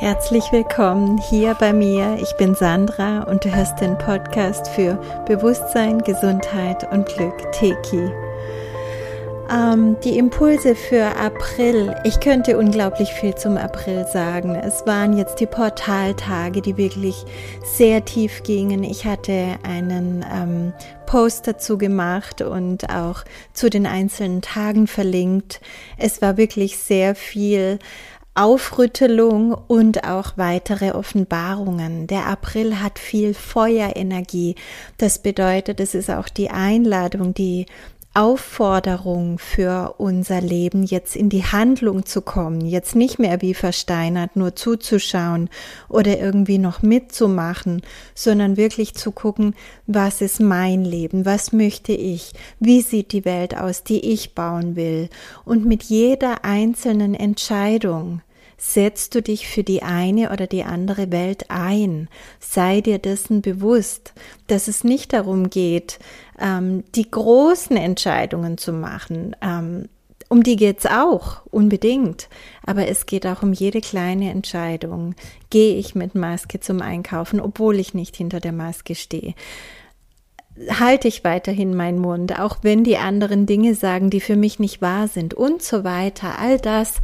Herzlich willkommen hier bei mir. Ich bin Sandra und du hörst den Podcast für Bewusstsein, Gesundheit und Glück, Teki. Ähm, die Impulse für April. Ich könnte unglaublich viel zum April sagen. Es waren jetzt die Portaltage, die wirklich sehr tief gingen. Ich hatte einen ähm, Post dazu gemacht und auch zu den einzelnen Tagen verlinkt. Es war wirklich sehr viel Aufrüttelung und auch weitere Offenbarungen. Der April hat viel Feuerenergie. Das bedeutet, es ist auch die Einladung, die Aufforderung für unser Leben, jetzt in die Handlung zu kommen, jetzt nicht mehr wie versteinert nur zuzuschauen oder irgendwie noch mitzumachen, sondern wirklich zu gucken, was ist mein Leben, was möchte ich, wie sieht die Welt aus, die ich bauen will. Und mit jeder einzelnen Entscheidung setzt du dich für die eine oder die andere Welt ein. Sei dir dessen bewusst, dass es nicht darum geht, ähm, die großen Entscheidungen zu machen. Ähm, um die geht's auch, unbedingt. Aber es geht auch um jede kleine Entscheidung. Gehe ich mit Maske zum Einkaufen, obwohl ich nicht hinter der Maske stehe? halte ich weiterhin meinen Mund, auch wenn die anderen Dinge sagen, die für mich nicht wahr sind und so weiter. All das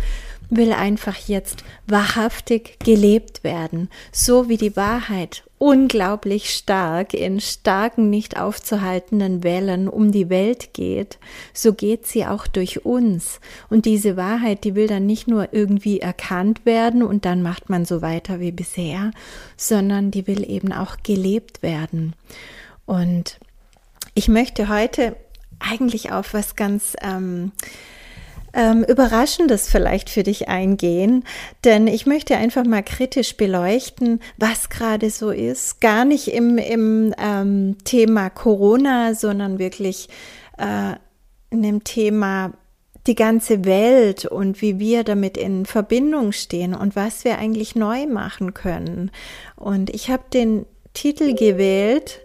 will einfach jetzt wahrhaftig gelebt werden, so wie die Wahrheit unglaublich stark in starken, nicht aufzuhaltenden Wellen um die Welt geht, so geht sie auch durch uns. Und diese Wahrheit, die will dann nicht nur irgendwie erkannt werden und dann macht man so weiter wie bisher, sondern die will eben auch gelebt werden. Und ich möchte heute eigentlich auf was ganz ähm, ähm, Überraschendes vielleicht für dich eingehen, denn ich möchte einfach mal kritisch beleuchten, was gerade so ist. Gar nicht im, im ähm, Thema Corona, sondern wirklich äh, in dem Thema die ganze Welt und wie wir damit in Verbindung stehen und was wir eigentlich neu machen können. Und ich habe den Titel gewählt,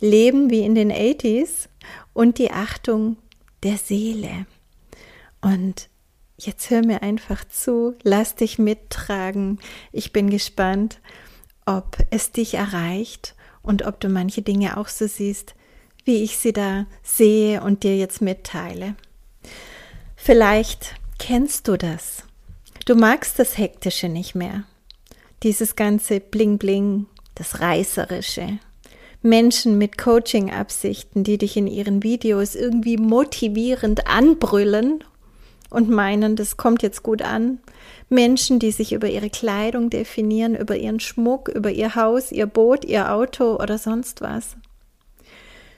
Leben wie in den 80s und die Achtung der Seele. Und jetzt hör mir einfach zu, lass dich mittragen. Ich bin gespannt, ob es dich erreicht und ob du manche Dinge auch so siehst, wie ich sie da sehe und dir jetzt mitteile. Vielleicht kennst du das. Du magst das Hektische nicht mehr. Dieses ganze Bling Bling, das Reißerische. Menschen mit Coaching-Absichten, die dich in ihren Videos irgendwie motivierend anbrüllen und meinen, das kommt jetzt gut an. Menschen, die sich über ihre Kleidung definieren, über ihren Schmuck, über ihr Haus, ihr Boot, ihr Auto oder sonst was.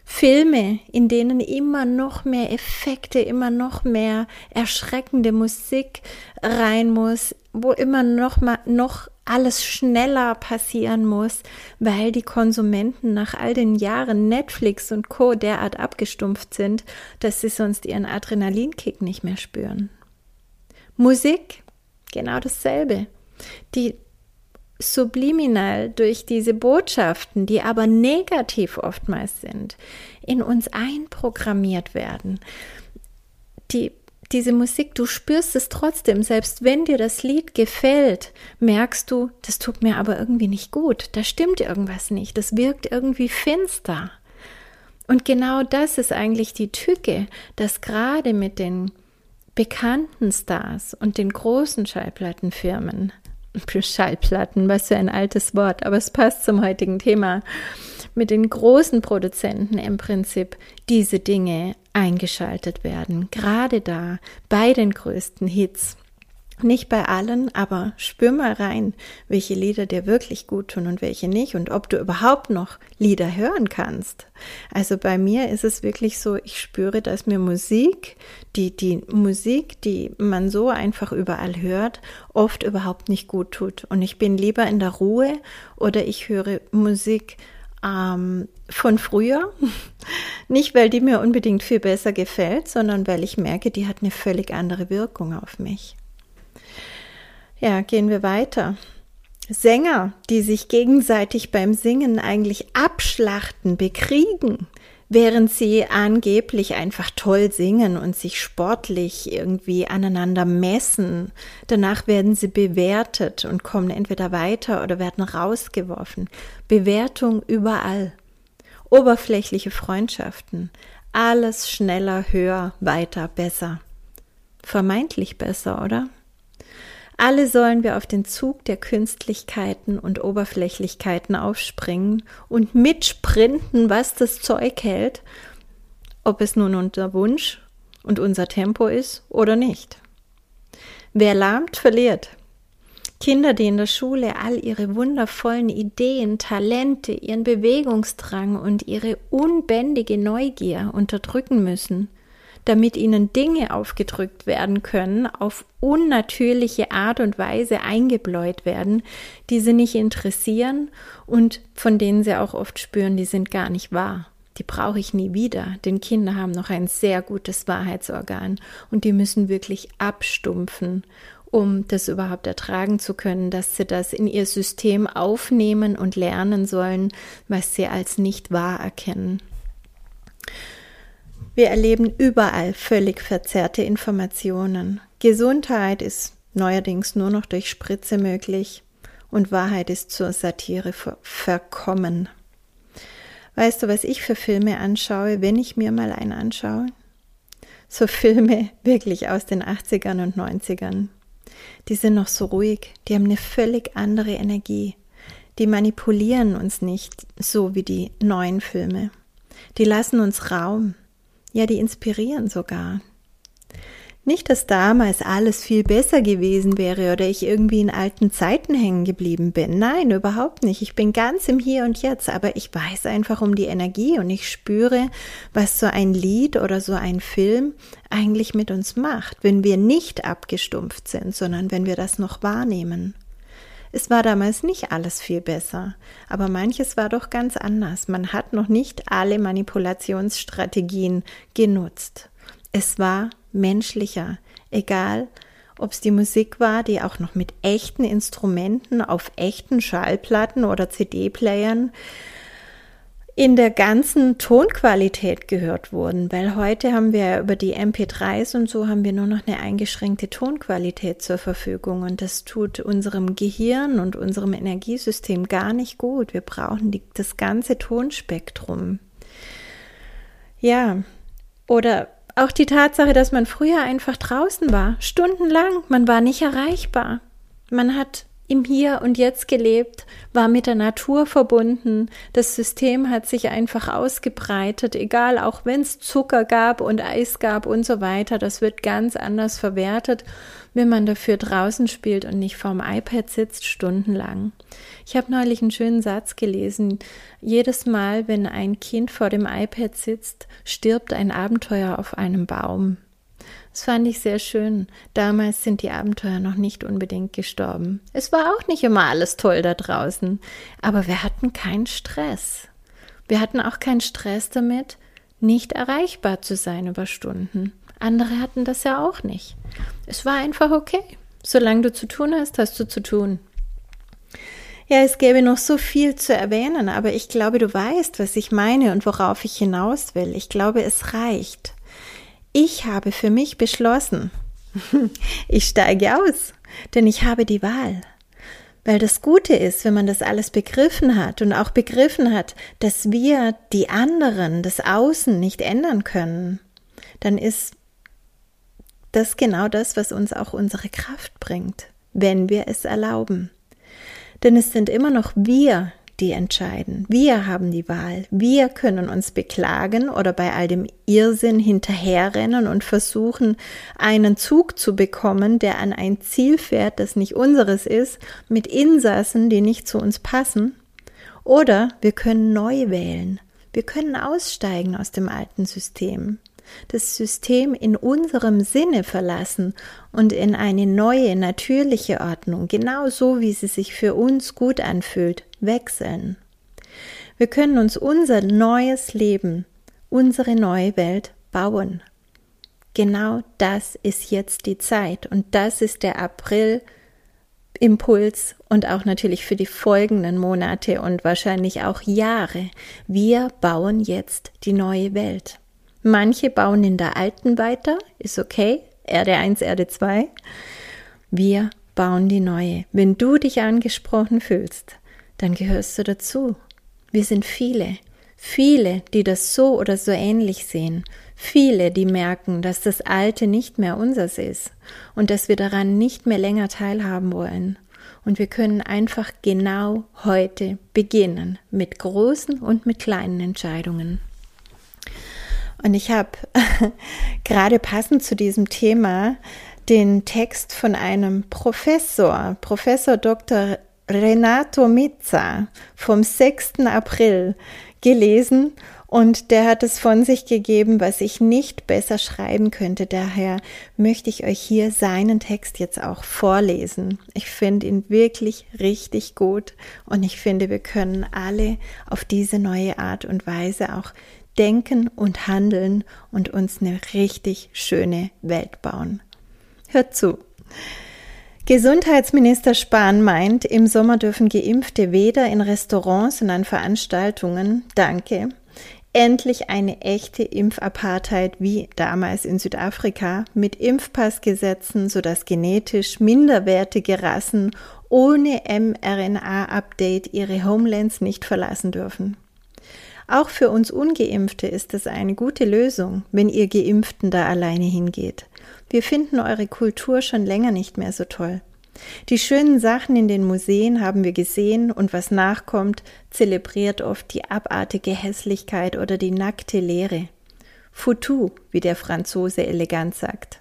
Filme, in denen immer noch mehr Effekte, immer noch mehr erschreckende Musik rein muss, wo immer noch mal noch alles schneller passieren muss, weil die Konsumenten nach all den Jahren Netflix und Co derart abgestumpft sind, dass sie sonst ihren Adrenalinkick nicht mehr spüren. Musik, genau dasselbe. Die subliminal durch diese Botschaften, die aber negativ oftmals sind, in uns einprogrammiert werden. Die, diese Musik, du spürst es trotzdem, selbst wenn dir das Lied gefällt, merkst du, das tut mir aber irgendwie nicht gut, da stimmt irgendwas nicht, das wirkt irgendwie finster. Und genau das ist eigentlich die Tücke, dass gerade mit den bekannten Stars und den großen Schallplattenfirmen Schallplatten, was für ein altes Wort, aber es passt zum heutigen Thema, mit den großen Produzenten im Prinzip diese Dinge eingeschaltet werden. Gerade da bei den größten Hits. Nicht bei allen, aber spür mal rein, welche Lieder dir wirklich gut tun und welche nicht und ob du überhaupt noch Lieder hören kannst. Also bei mir ist es wirklich so, ich spüre, dass mir Musik, die, die Musik, die man so einfach überall hört, oft überhaupt nicht gut tut. Und ich bin lieber in der Ruhe oder ich höre Musik ähm, von früher. Nicht, weil die mir unbedingt viel besser gefällt, sondern weil ich merke, die hat eine völlig andere Wirkung auf mich. Ja, gehen wir weiter. Sänger, die sich gegenseitig beim Singen eigentlich abschlachten, bekriegen, während sie angeblich einfach toll singen und sich sportlich irgendwie aneinander messen. Danach werden sie bewertet und kommen entweder weiter oder werden rausgeworfen. Bewertung überall. Oberflächliche Freundschaften. Alles schneller, höher, weiter, besser. Vermeintlich besser, oder? Alle sollen wir auf den Zug der Künstlichkeiten und Oberflächlichkeiten aufspringen und mitsprinten, was das Zeug hält, ob es nun unser Wunsch und unser Tempo ist oder nicht. Wer lahmt, verliert. Kinder, die in der Schule all ihre wundervollen Ideen, Talente, ihren Bewegungsdrang und ihre unbändige Neugier unterdrücken müssen, damit ihnen Dinge aufgedrückt werden können, auf unnatürliche Art und Weise eingebläut werden, die sie nicht interessieren und von denen sie auch oft spüren, die sind gar nicht wahr. Die brauche ich nie wieder, denn Kinder haben noch ein sehr gutes Wahrheitsorgan und die müssen wirklich abstumpfen, um das überhaupt ertragen zu können, dass sie das in ihr System aufnehmen und lernen sollen, was sie als nicht wahr erkennen. Wir erleben überall völlig verzerrte Informationen. Gesundheit ist neuerdings nur noch durch Spritze möglich und Wahrheit ist zur Satire verkommen. Weißt du, was ich für Filme anschaue, wenn ich mir mal einen anschaue? So Filme wirklich aus den 80ern und 90ern. Die sind noch so ruhig, die haben eine völlig andere Energie. Die manipulieren uns nicht so wie die neuen Filme. Die lassen uns Raum. Ja, die inspirieren sogar. Nicht, dass damals alles viel besser gewesen wäre oder ich irgendwie in alten Zeiten hängen geblieben bin. Nein, überhaupt nicht. Ich bin ganz im Hier und Jetzt, aber ich weiß einfach um die Energie und ich spüre, was so ein Lied oder so ein Film eigentlich mit uns macht, wenn wir nicht abgestumpft sind, sondern wenn wir das noch wahrnehmen. Es war damals nicht alles viel besser, aber manches war doch ganz anders. Man hat noch nicht alle Manipulationsstrategien genutzt. Es war menschlicher, egal ob es die Musik war, die auch noch mit echten Instrumenten auf echten Schallplatten oder CD-Playern in der ganzen Tonqualität gehört wurden, weil heute haben wir über die MP3s und so haben wir nur noch eine eingeschränkte Tonqualität zur Verfügung und das tut unserem Gehirn und unserem Energiesystem gar nicht gut. Wir brauchen die, das ganze Tonspektrum. Ja, oder auch die Tatsache, dass man früher einfach draußen war, stundenlang, man war nicht erreichbar. Man hat im Hier und Jetzt gelebt, war mit der Natur verbunden, das System hat sich einfach ausgebreitet, egal, auch wenn es Zucker gab und Eis gab und so weiter, das wird ganz anders verwertet, wenn man dafür draußen spielt und nicht vorm iPad sitzt stundenlang. Ich habe neulich einen schönen Satz gelesen, jedes Mal, wenn ein Kind vor dem iPad sitzt, stirbt ein Abenteuer auf einem Baum. Das fand ich sehr schön. Damals sind die Abenteuer noch nicht unbedingt gestorben. Es war auch nicht immer alles toll da draußen, aber wir hatten keinen Stress. Wir hatten auch keinen Stress damit, nicht erreichbar zu sein über Stunden. Andere hatten das ja auch nicht. Es war einfach okay. Solange du zu tun hast, hast du zu tun. Ja, es gäbe noch so viel zu erwähnen, aber ich glaube, du weißt, was ich meine und worauf ich hinaus will. Ich glaube, es reicht. Ich habe für mich beschlossen, ich steige aus, denn ich habe die Wahl. Weil das Gute ist, wenn man das alles begriffen hat und auch begriffen hat, dass wir die anderen, das Außen nicht ändern können, dann ist das genau das, was uns auch unsere Kraft bringt, wenn wir es erlauben. Denn es sind immer noch wir, die entscheiden. Wir haben die Wahl. Wir können uns beklagen oder bei all dem Irrsinn hinterherrennen und versuchen, einen Zug zu bekommen, der an ein Ziel fährt, das nicht unseres ist, mit Insassen, die nicht zu uns passen. Oder wir können neu wählen. Wir können aussteigen aus dem alten System das System in unserem Sinne verlassen und in eine neue, natürliche Ordnung, genau so wie sie sich für uns gut anfühlt, wechseln. Wir können uns unser neues Leben, unsere neue Welt bauen. Genau das ist jetzt die Zeit und das ist der April Impuls und auch natürlich für die folgenden Monate und wahrscheinlich auch Jahre. Wir bauen jetzt die neue Welt. Manche bauen in der alten weiter, ist okay, Erde 1, Erde 2. Wir bauen die neue. Wenn du dich angesprochen fühlst, dann gehörst du dazu. Wir sind viele, viele, die das so oder so ähnlich sehen, viele, die merken, dass das Alte nicht mehr unseres ist und dass wir daran nicht mehr länger teilhaben wollen. Und wir können einfach genau heute beginnen mit großen und mit kleinen Entscheidungen. Und ich habe gerade passend zu diesem Thema den Text von einem Professor, Professor Dr. Renato Mizza vom 6. April gelesen und der hat es von sich gegeben, was ich nicht besser schreiben könnte. Daher möchte ich euch hier seinen Text jetzt auch vorlesen. Ich finde ihn wirklich richtig gut und ich finde, wir können alle auf diese neue Art und Weise auch denken und handeln und uns eine richtig schöne Welt bauen. Hört zu. Gesundheitsminister Spahn meint, im Sommer dürfen Geimpfte weder in Restaurants und an Veranstaltungen, danke, endlich eine echte Impfapartheit wie damals in Südafrika mit Impfpassgesetzen, sodass genetisch minderwertige Rassen ohne mRNA-Update ihre Homelands nicht verlassen dürfen. Auch für uns ungeimpfte ist es eine gute Lösung, wenn ihr Geimpften da alleine hingeht. Wir finden eure Kultur schon länger nicht mehr so toll. Die schönen Sachen in den Museen haben wir gesehen und was nachkommt, zelebriert oft die abartige Hässlichkeit oder die nackte Leere. Foutu, wie der Franzose elegant sagt.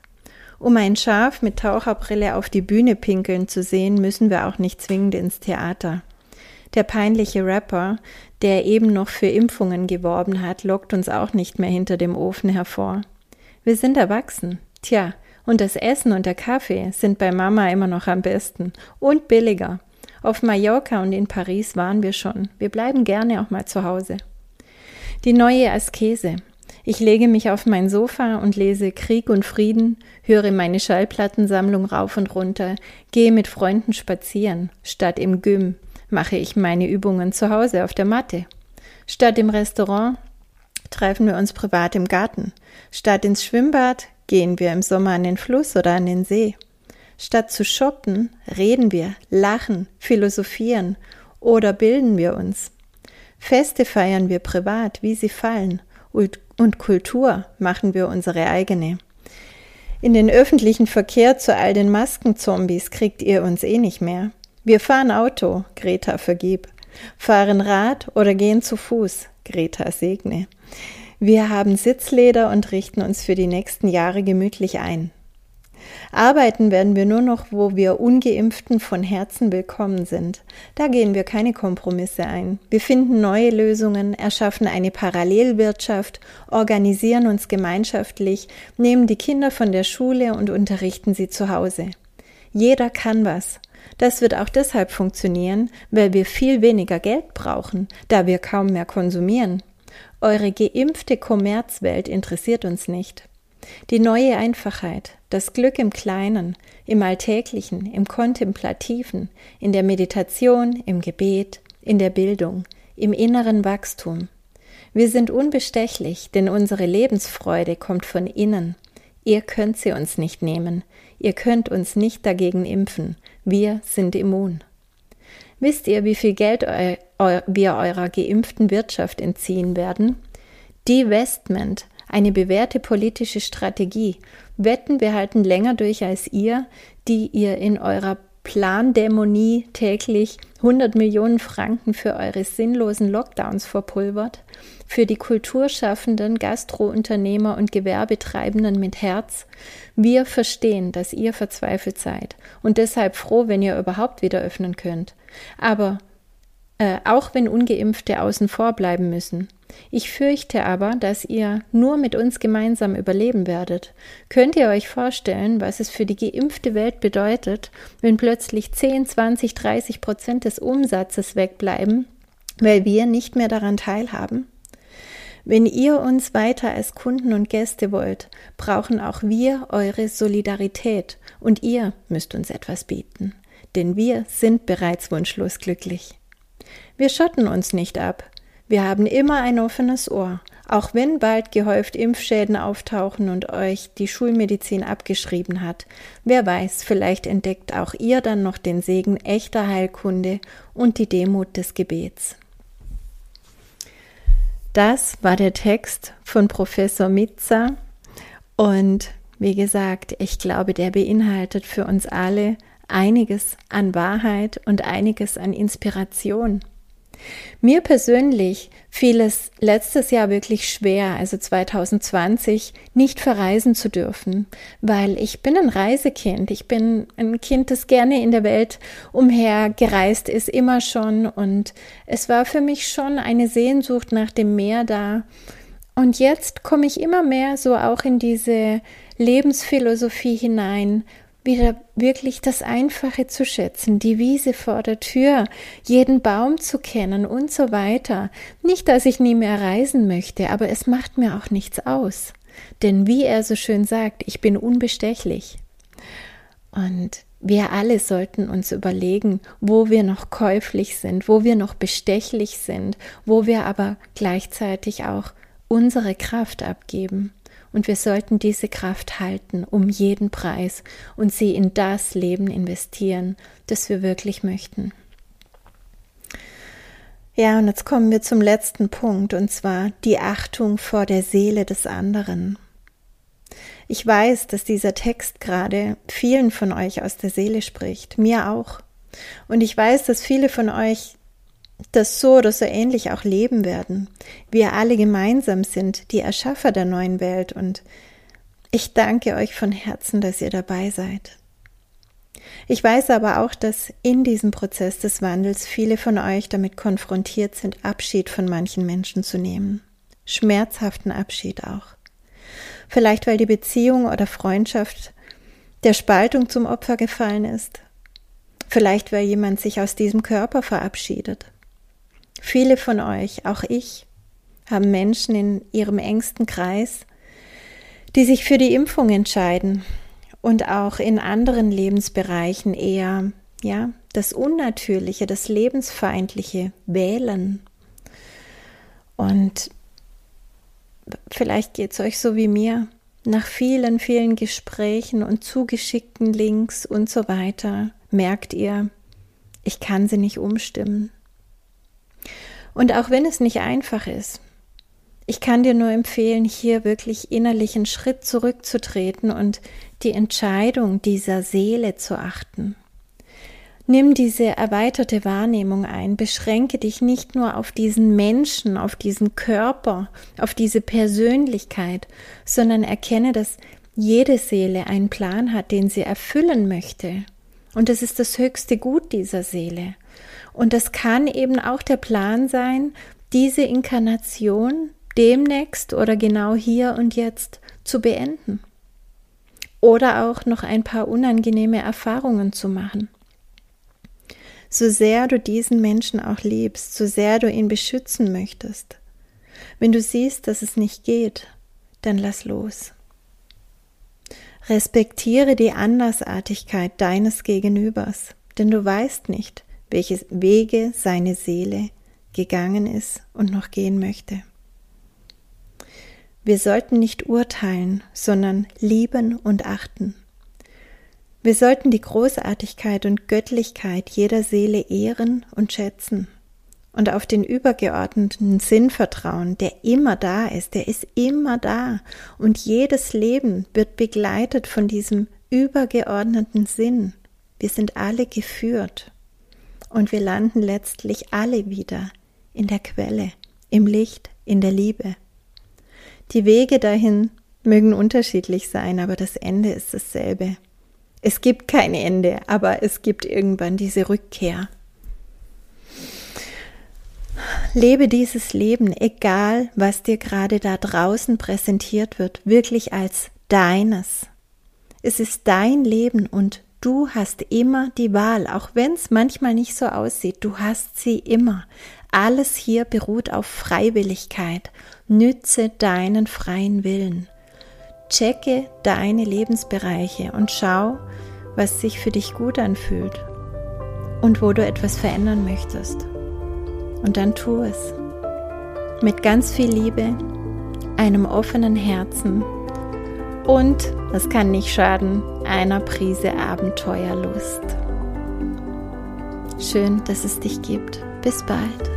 Um ein Schaf mit Taucherbrille auf die Bühne pinkeln zu sehen, müssen wir auch nicht zwingend ins Theater. Der peinliche Rapper, der eben noch für Impfungen geworben hat, lockt uns auch nicht mehr hinter dem Ofen hervor. Wir sind erwachsen. Tja, und das Essen und der Kaffee sind bei Mama immer noch am besten und billiger. Auf Mallorca und in Paris waren wir schon. Wir bleiben gerne auch mal zu Hause. Die neue Askese. Ich lege mich auf mein Sofa und lese Krieg und Frieden, höre meine Schallplattensammlung rauf und runter, gehe mit Freunden spazieren, statt im Gym, mache ich meine Übungen zu Hause auf der Matte. Statt im Restaurant treffen wir uns privat im Garten. Statt ins Schwimmbad gehen wir im Sommer an den Fluss oder an den See. Statt zu shoppen, reden wir, lachen, philosophieren oder bilden wir uns. Feste feiern wir privat, wie sie fallen, und, Kultur machen wir unsere eigene. In den öffentlichen Verkehr zu all den Maskenzombies kriegt ihr uns eh nicht mehr. Wir fahren Auto, Greta vergib, fahren Rad oder gehen zu Fuß, Greta segne. Wir haben Sitzleder und richten uns für die nächsten Jahre gemütlich ein. Arbeiten werden wir nur noch, wo wir ungeimpften von Herzen willkommen sind. Da gehen wir keine Kompromisse ein. Wir finden neue Lösungen, erschaffen eine Parallelwirtschaft, organisieren uns gemeinschaftlich, nehmen die Kinder von der Schule und unterrichten sie zu Hause. Jeder kann was. Das wird auch deshalb funktionieren, weil wir viel weniger Geld brauchen, da wir kaum mehr konsumieren. Eure geimpfte Kommerzwelt interessiert uns nicht. Die neue Einfachheit, das Glück im Kleinen, im Alltäglichen, im Kontemplativen, in der Meditation, im Gebet, in der Bildung, im inneren Wachstum. Wir sind unbestechlich, denn unsere Lebensfreude kommt von innen. Ihr könnt sie uns nicht nehmen, ihr könnt uns nicht dagegen impfen, wir sind immun. Wisst ihr, wie viel Geld eu eu wir eurer geimpften Wirtschaft entziehen werden? Divestment, eine bewährte politische Strategie. Wetten, wir halten länger durch als ihr, die ihr in eurer Plandämonie täglich 100 Millionen Franken für eure sinnlosen Lockdowns verpulvert, für die Kulturschaffenden, Gastrounternehmer und Gewerbetreibenden mit Herz. Wir verstehen, dass ihr verzweifelt seid und deshalb froh, wenn ihr überhaupt wieder öffnen könnt. Aber äh, auch wenn ungeimpfte außen vor bleiben müssen. Ich fürchte aber, dass ihr nur mit uns gemeinsam überleben werdet. Könnt ihr euch vorstellen, was es für die geimpfte Welt bedeutet, wenn plötzlich 10, 20, 30 Prozent des Umsatzes wegbleiben, weil wir nicht mehr daran teilhaben? Wenn ihr uns weiter als Kunden und Gäste wollt, brauchen auch wir eure Solidarität und ihr müsst uns etwas bieten. denn wir sind bereits wunschlos glücklich. Wir schotten uns nicht ab. Wir haben immer ein offenes Ohr, auch wenn bald gehäuft Impfschäden auftauchen und euch die Schulmedizin abgeschrieben hat. Wer weiß, vielleicht entdeckt auch ihr dann noch den Segen echter Heilkunde und die Demut des Gebets. Das war der Text von Professor Mitzer und wie gesagt, ich glaube, der beinhaltet für uns alle einiges an Wahrheit und einiges an Inspiration. Mir persönlich fiel es letztes Jahr wirklich schwer, also 2020, nicht verreisen zu dürfen, weil ich bin ein Reisekind. Ich bin ein Kind, das gerne in der Welt umher gereist ist, immer schon. Und es war für mich schon eine Sehnsucht nach dem Meer da. Und jetzt komme ich immer mehr so auch in diese Lebensphilosophie hinein, wieder wirklich das Einfache zu schätzen, die Wiese vor der Tür, jeden Baum zu kennen und so weiter. Nicht, dass ich nie mehr reisen möchte, aber es macht mir auch nichts aus. Denn wie er so schön sagt, ich bin unbestechlich. Und wir alle sollten uns überlegen, wo wir noch käuflich sind, wo wir noch bestechlich sind, wo wir aber gleichzeitig auch unsere Kraft abgeben. Und wir sollten diese Kraft halten um jeden Preis und sie in das Leben investieren, das wir wirklich möchten. Ja, und jetzt kommen wir zum letzten Punkt, und zwar die Achtung vor der Seele des anderen. Ich weiß, dass dieser Text gerade vielen von euch aus der Seele spricht, mir auch. Und ich weiß, dass viele von euch das so oder so ähnlich auch leben werden. Wir alle gemeinsam sind die Erschaffer der neuen Welt und ich danke euch von Herzen, dass ihr dabei seid. Ich weiß aber auch, dass in diesem Prozess des Wandels viele von euch damit konfrontiert sind, Abschied von manchen Menschen zu nehmen. Schmerzhaften Abschied auch. Vielleicht weil die Beziehung oder Freundschaft der Spaltung zum Opfer gefallen ist. Vielleicht weil jemand sich aus diesem Körper verabschiedet. Viele von euch, auch ich, haben Menschen in ihrem engsten Kreis, die sich für die Impfung entscheiden und auch in anderen Lebensbereichen eher, ja, das Unnatürliche, das Lebensfeindliche wählen. Und vielleicht geht es euch so wie mir, nach vielen, vielen Gesprächen und zugeschickten Links und so weiter, merkt ihr, ich kann sie nicht umstimmen. Und auch wenn es nicht einfach ist, ich kann dir nur empfehlen, hier wirklich innerlich einen Schritt zurückzutreten und die Entscheidung dieser Seele zu achten. Nimm diese erweiterte Wahrnehmung ein, beschränke dich nicht nur auf diesen Menschen, auf diesen Körper, auf diese Persönlichkeit, sondern erkenne, dass jede Seele einen Plan hat, den sie erfüllen möchte. Und das ist das höchste Gut dieser Seele. Und das kann eben auch der Plan sein, diese Inkarnation demnächst oder genau hier und jetzt zu beenden. Oder auch noch ein paar unangenehme Erfahrungen zu machen. So sehr du diesen Menschen auch liebst, so sehr du ihn beschützen möchtest, wenn du siehst, dass es nicht geht, dann lass los. Respektiere die Andersartigkeit deines Gegenübers, denn du weißt nicht, welche Wege seine Seele gegangen ist und noch gehen möchte. Wir sollten nicht urteilen, sondern lieben und achten. Wir sollten die Großartigkeit und Göttlichkeit jeder Seele ehren und schätzen und auf den übergeordneten Sinn vertrauen, der immer da ist, der ist immer da und jedes Leben wird begleitet von diesem übergeordneten Sinn. Wir sind alle geführt und wir landen letztlich alle wieder in der Quelle, im Licht, in der Liebe. Die Wege dahin mögen unterschiedlich sein, aber das Ende ist dasselbe. Es gibt kein Ende, aber es gibt irgendwann diese Rückkehr. Lebe dieses Leben, egal was dir gerade da draußen präsentiert wird, wirklich als deines. Es ist dein Leben und du hast immer die Wahl, auch wenn es manchmal nicht so aussieht, du hast sie immer. Alles hier beruht auf Freiwilligkeit. Nütze deinen freien Willen. Checke deine Lebensbereiche und schau, was sich für dich gut anfühlt und wo du etwas verändern möchtest. Und dann tu es. Mit ganz viel Liebe, einem offenen Herzen und, das kann nicht schaden, einer Prise Abenteuerlust. Schön, dass es dich gibt. Bis bald.